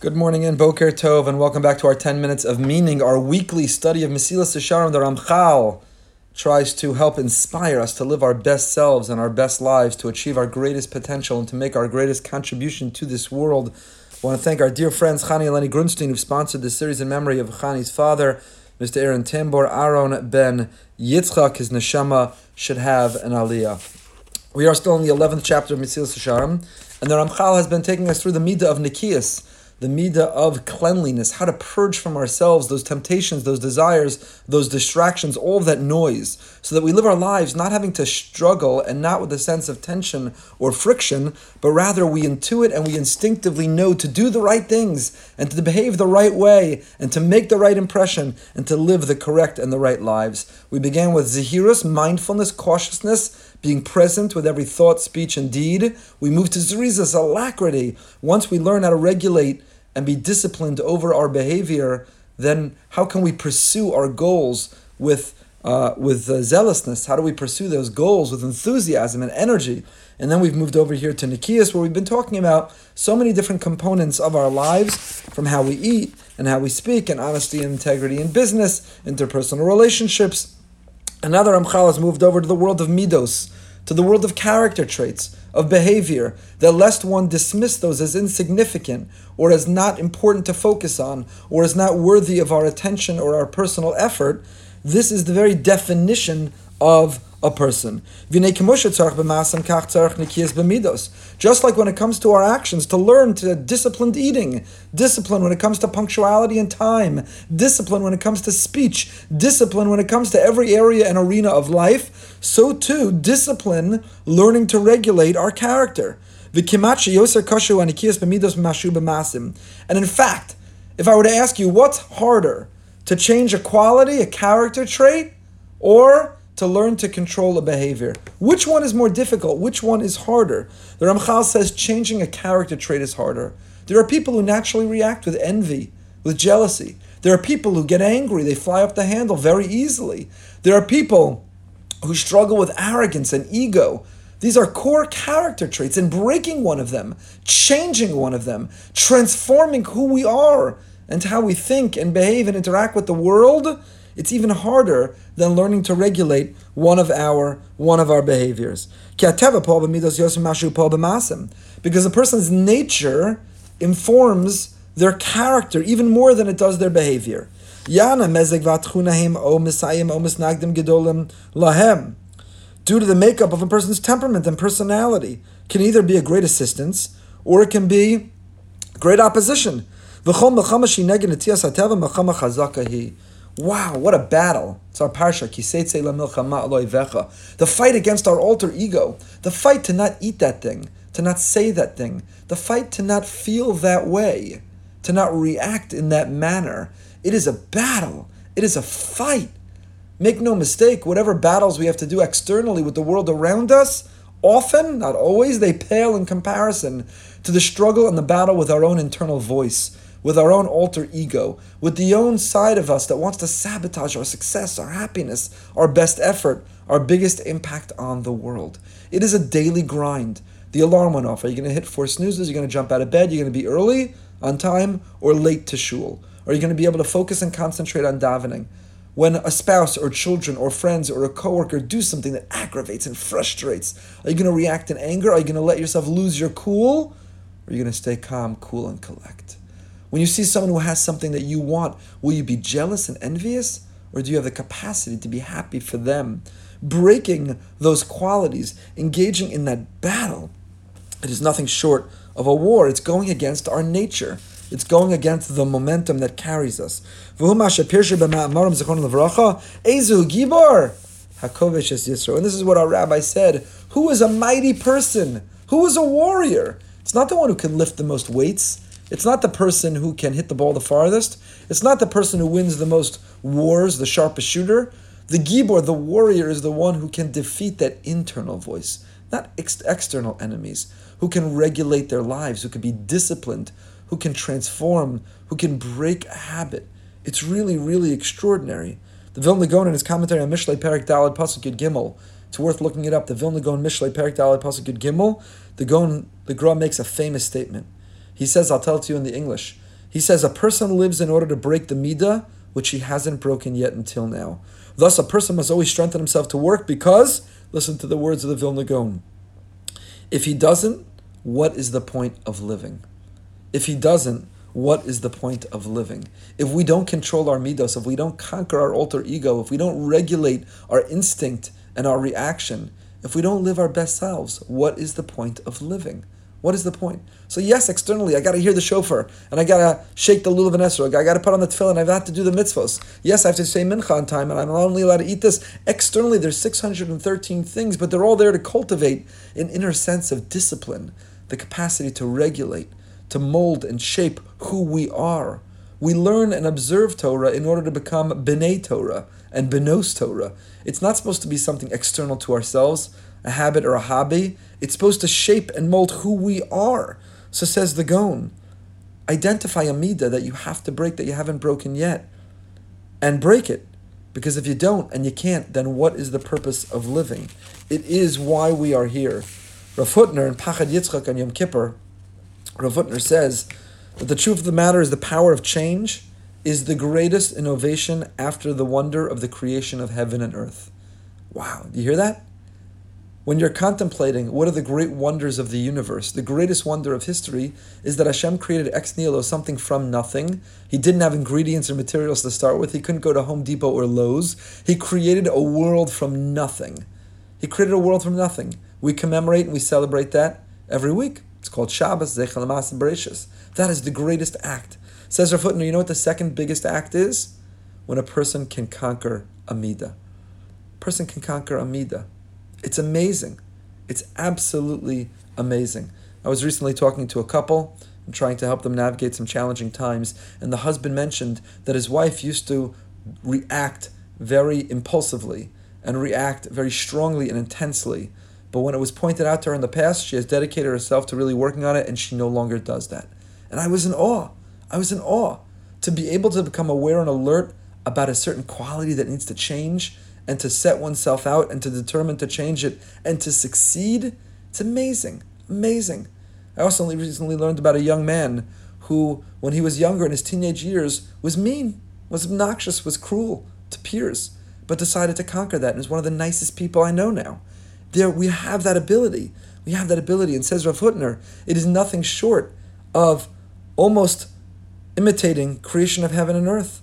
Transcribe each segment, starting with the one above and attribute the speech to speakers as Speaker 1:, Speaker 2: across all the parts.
Speaker 1: Good morning and Boker Tov, and welcome back to our 10 minutes of meaning, our weekly study of Mesilas Yesharim. The Ramchal tries to help inspire us to live our best selves and our best lives, to achieve our greatest potential, and to make our greatest contribution to this world. I want to thank our dear friends Chani and Lenny Grunstein, who've sponsored this series in memory of Chani's father, Mr. Aaron Tambor, Aaron ben Yitzchak. His neshama should have an aliyah. We are still in the 11th chapter of Mesilas Yesharim, and the Ramchal has been taking us through the Midah of Nikias the midah of cleanliness, how to purge from ourselves those temptations, those desires, those distractions, all of that noise, so that we live our lives not having to struggle and not with a sense of tension or friction, but rather we intuit and we instinctively know to do the right things and to behave the right way and to make the right impression and to live the correct and the right lives. We began with zahirus, mindfulness, cautiousness, being present with every thought, speech, and deed. We move to Zerizus, alacrity. Once we learn how to regulate and be disciplined over our behavior, then how can we pursue our goals with uh, with uh, zealousness? How do we pursue those goals with enthusiasm and energy? And then we've moved over here to Nikias, where we've been talking about so many different components of our lives, from how we eat and how we speak, and honesty and integrity in business, interpersonal relationships. Another Ramchal has moved over to the world of midos, to the world of character traits, of behavior, that lest one dismiss those as insignificant or as not important to focus on or as not worthy of our attention or our personal effort, this is the very definition of a person. Just like when it comes to our actions, to learn to disciplined eating, discipline when it comes to punctuality and time, discipline when it comes to speech, discipline when it comes to every area and arena of life, so too discipline learning to regulate our character. And in fact, if I were to ask you what's harder, to change a quality, a character trait, or to learn to control a behavior. Which one is more difficult? Which one is harder? The Ramchal says changing a character trait is harder. There are people who naturally react with envy, with jealousy. There are people who get angry, they fly up the handle very easily. There are people who struggle with arrogance and ego. These are core character traits, and breaking one of them, changing one of them, transforming who we are and how we think and behave and interact with the world it's even harder than learning to regulate one of our one of our behaviors. Because a person's nature informs their character even more than it does their behavior. Due to the makeup of a person's temperament and personality, can either be a great assistance or it can be great opposition. Wow, what a battle. It's our parsha. Kiseitse Lamilchama Vecha. The fight against our alter ego. The fight to not eat that thing, to not say that thing. The fight to not feel that way, to not react in that manner. It is a battle. It is a fight. Make no mistake, whatever battles we have to do externally with the world around us, often, not always, they pale in comparison to the struggle and the battle with our own internal voice with our own alter ego, with the own side of us that wants to sabotage our success, our happiness, our best effort, our biggest impact on the world. It is a daily grind. The alarm went off. Are you going to hit four snoozes? Are You're going to jump out of bed? You're going to be early, on time, or late to shul? Are you going to be able to focus and concentrate on davening? When a spouse or children or friends or a coworker do something that aggravates and frustrates, are you going to react in anger? Are you going to let yourself lose your cool? Or are you going to stay calm, cool, and collect? When you see someone who has something that you want, will you be jealous and envious? Or do you have the capacity to be happy for them? Breaking those qualities, engaging in that battle, it is nothing short of a war. It's going against our nature. It's going against the momentum that carries us. And this is what our rabbi said. Who is a mighty person? Who is a warrior? It's not the one who can lift the most weights. It's not the person who can hit the ball the farthest. It's not the person who wins the most wars, the sharpest shooter. The Gibor, the warrior, is the one who can defeat that internal voice, not ex- external enemies, who can regulate their lives, who can be disciplined, who can transform, who can break a habit. It's really, really extraordinary. The Vilna Gaon in his commentary on Mishlei Perik Daled Pasuk Gimel, it's worth looking it up. The Vilna Gaon Mishlei Perik Daled Pasuk Gimel, the Gaon, the Gra makes a famous statement. He says, I'll tell it to you in the English. He says a person lives in order to break the midah which he hasn't broken yet until now. Thus, a person must always strengthen himself to work because, listen to the words of the Vilna Gaon, if he doesn't, what is the point of living? If he doesn't, what is the point of living? If we don't control our midos, if we don't conquer our alter ego, if we don't regulate our instinct and our reaction, if we don't live our best selves, what is the point of living? What is the point? So yes, externally, I got to hear the shofar, and I got to shake the lulav and esrog. I got to put on the tefillin. I've got to do the mitzvos. Yes, I have to say mincha on time, and I'm only allowed to eat this. Externally, there's 613 things, but they're all there to cultivate an inner sense of discipline, the capacity to regulate, to mold and shape who we are. We learn and observe Torah in order to become bnei Torah and benos Torah. It's not supposed to be something external to ourselves, a habit or a hobby. It's supposed to shape and mold who we are. So says the Gaon. Identify a midah that you have to break that you haven't broken yet, and break it. Because if you don't and you can't, then what is the purpose of living? It is why we are here. Rav Hutner in Pachad Yitzchak on Yom Kippur, Rav Hutner says that the truth of the matter is the power of change is the greatest innovation after the wonder of the creation of heaven and earth. Wow, do you hear that? When you're contemplating what are the great wonders of the universe, the greatest wonder of history is that Hashem created ex nihilo something from nothing. He didn't have ingredients or materials to start with. He couldn't go to Home Depot or Lowe's. He created a world from nothing. He created a world from nothing. We commemorate and we celebrate that every week. It's called Shabbos, Zechel Bereshis. That is the greatest act. Says Hutner, you know what the second biggest act is? When a person can conquer Amida. A person can conquer Amida. It's amazing. It's absolutely amazing. I was recently talking to a couple and trying to help them navigate some challenging times, and the husband mentioned that his wife used to react very impulsively and react very strongly and intensely. But when it was pointed out to her in the past, she has dedicated herself to really working on it, and she no longer does that. And I was in awe. I was in awe to be able to become aware and alert about a certain quality that needs to change and to set oneself out and to determine to change it and to succeed, it's amazing. Amazing. I also only recently learned about a young man who, when he was younger in his teenage years, was mean, was obnoxious, was cruel to peers, but decided to conquer that and is one of the nicest people I know now. There, we have that ability. We have that ability. And says Rav Hutner, it is nothing short of almost imitating creation of heaven and earth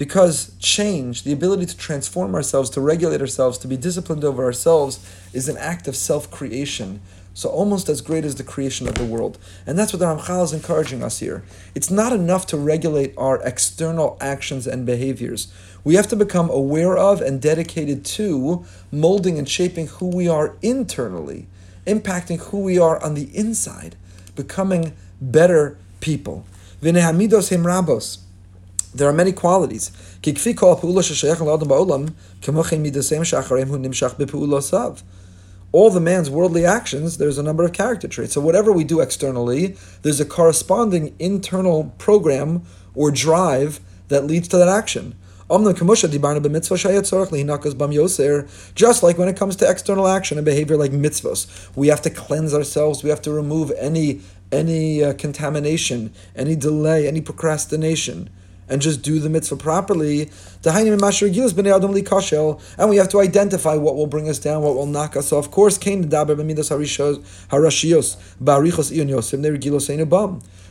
Speaker 1: because change, the ability to transform ourselves, to regulate ourselves, to be disciplined over ourselves, is an act of self creation. So almost as great as the creation of the world. And that's what the Ramchal is encouraging us here. It's not enough to regulate our external actions and behaviors. We have to become aware of and dedicated to molding and shaping who we are internally, impacting who we are on the inside, becoming better people. Vinehamidos him rabos. There are many qualities. All the man's worldly actions, there's a number of character traits. So whatever we do externally, there's a corresponding internal program or drive that leads to that action. Just like when it comes to external action and behavior like mitzvahs, we have to cleanse ourselves. We have to remove any any uh, contamination, any delay, any procrastination and just do the mitzvah properly. And we have to identify what will bring us down, what will knock us off. Of course,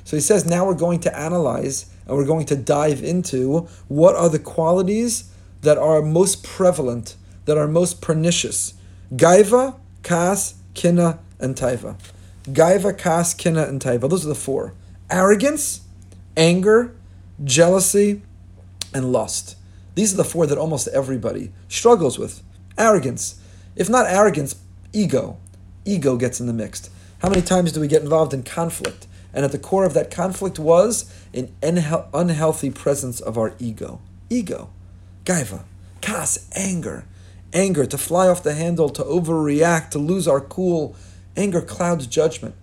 Speaker 1: So he says, now we're going to analyze and we're going to dive into what are the qualities that are most prevalent, that are most pernicious. Gaiva, Kas, Kina, and Taiva. Gaiva, Kas, Kina, and Taiva. Those are the four. Arrogance, anger, jealousy, and lust. These are the four that almost everybody struggles with. Arrogance. If not arrogance, ego. Ego gets in the mix. How many times do we get involved in conflict? And at the core of that conflict was an unhealthy presence of our ego. Ego. Gaiva. Kas. Anger. Anger. To fly off the handle, to overreact, to lose our cool. Anger clouds judgment.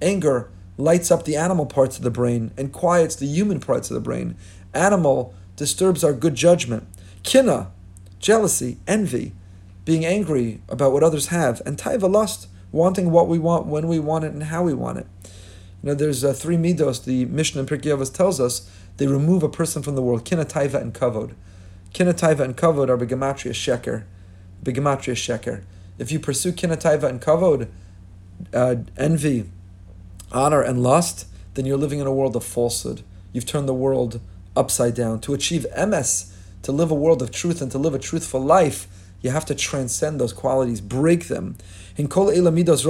Speaker 1: Anger lights up the animal parts of the brain and quiets the human parts of the brain. Animal disturbs our good judgment. Kina, jealousy, envy, being angry about what others have, and taiva lust, wanting what we want when we want it and how we want it. You know, there's uh, three midos. The Mishnah in Pirkei Avos tells us they remove a person from the world. Kina taiva and kavod. Kina taiva and kavod are begematria sheker. Begematria sheker. If you pursue kina taiva and kavod, uh, envy, honor, and lust, then you're living in a world of falsehood. You've turned the world upside down. To achieve emes, to live a world of truth and to live a truthful life, you have to transcend those qualities, break them. In kol elamidos.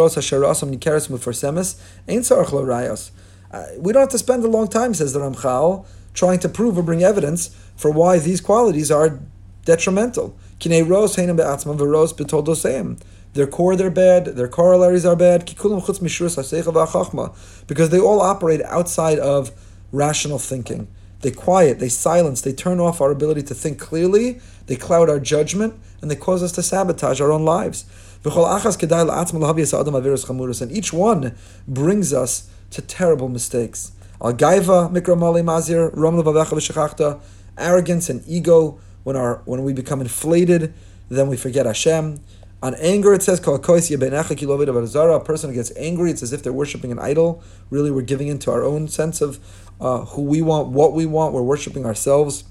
Speaker 1: Uh, we don't have to spend a long time, says the Ramchal, trying to prove or bring evidence for why these qualities are detrimental. Their core, they're bad. Their corollaries are bad. Because they all operate outside of rational thinking. They quiet, they silence, they turn off our ability to think clearly, they cloud our judgment, and they cause us to sabotage our own lives. And each one brings us to terrible mistakes. Arrogance and ego, when, our, when we become inflated, then we forget Hashem. On anger, it says, A person gets angry, it's as if they're worshiping an idol. Really, we're giving into our own sense of uh, who we want, what we want. We're worshiping ourselves.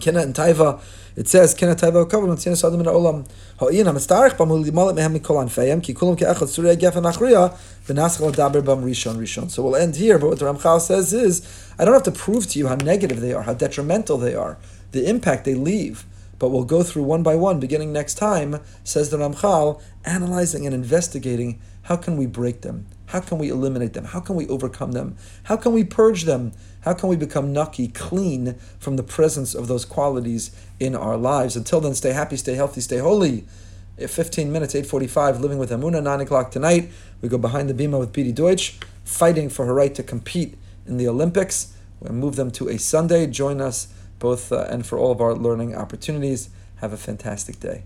Speaker 1: Kena and Taiva, it says, Kena Taiva in Olam. Ha'in Mehem Mikol Anfeim, Ki Kulam Ke'echad Gefen Achriya, V'naschal Rishon Rishon. So we'll end here, but what the Ramchal says is, I don't have to prove to you how negative they are, how detrimental they are, the impact they leave but we'll go through one by one beginning next time, says the Ramchal, analyzing and investigating how can we break them? How can we eliminate them? How can we overcome them? How can we purge them? How can we become nucky, clean from the presence of those qualities in our lives? Until then, stay happy, stay healthy, stay holy. 15 minutes, 8.45, living with Emunah, 9 o'clock tonight. We go behind the bima with Beatie Deutsch, fighting for her right to compete in the Olympics. We'll move them to a Sunday. Join us both uh, and for all of our learning opportunities. Have a fantastic day.